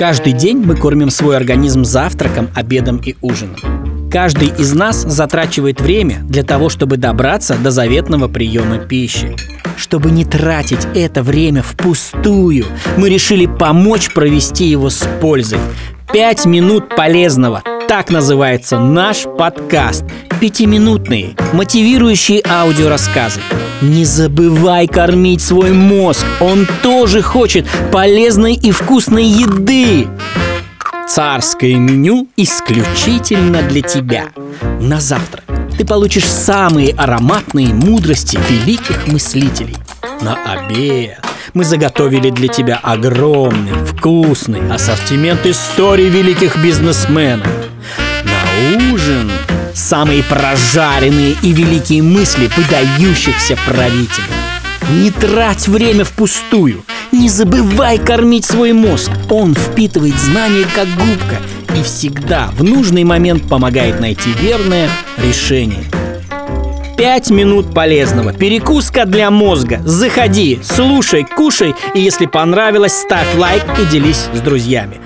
Каждый день мы кормим свой организм завтраком, обедом и ужином. Каждый из нас затрачивает время для того, чтобы добраться до заветного приема пищи. Чтобы не тратить это время впустую, мы решили помочь провести его с пользой. Пять минут полезного. Так называется наш подкаст. Пятиминутные, мотивирующие аудиорассказы. Не забывай кормить свой мозг. Он тоже хочет полезной и вкусной еды. Царское меню исключительно для тебя. На завтрак ты получишь самые ароматные мудрости великих мыслителей. На обед мы заготовили для тебя огромный, вкусный ассортимент историй великих бизнесменов. Ужин самые прожаренные и великие мысли выдающихся правителей. Не трать время впустую. Не забывай кормить свой мозг. Он впитывает знания как губка и всегда в нужный момент помогает найти верное решение. Пять минут полезного. Перекуска для мозга. Заходи, слушай, кушай и если понравилось, ставь лайк и делись с друзьями.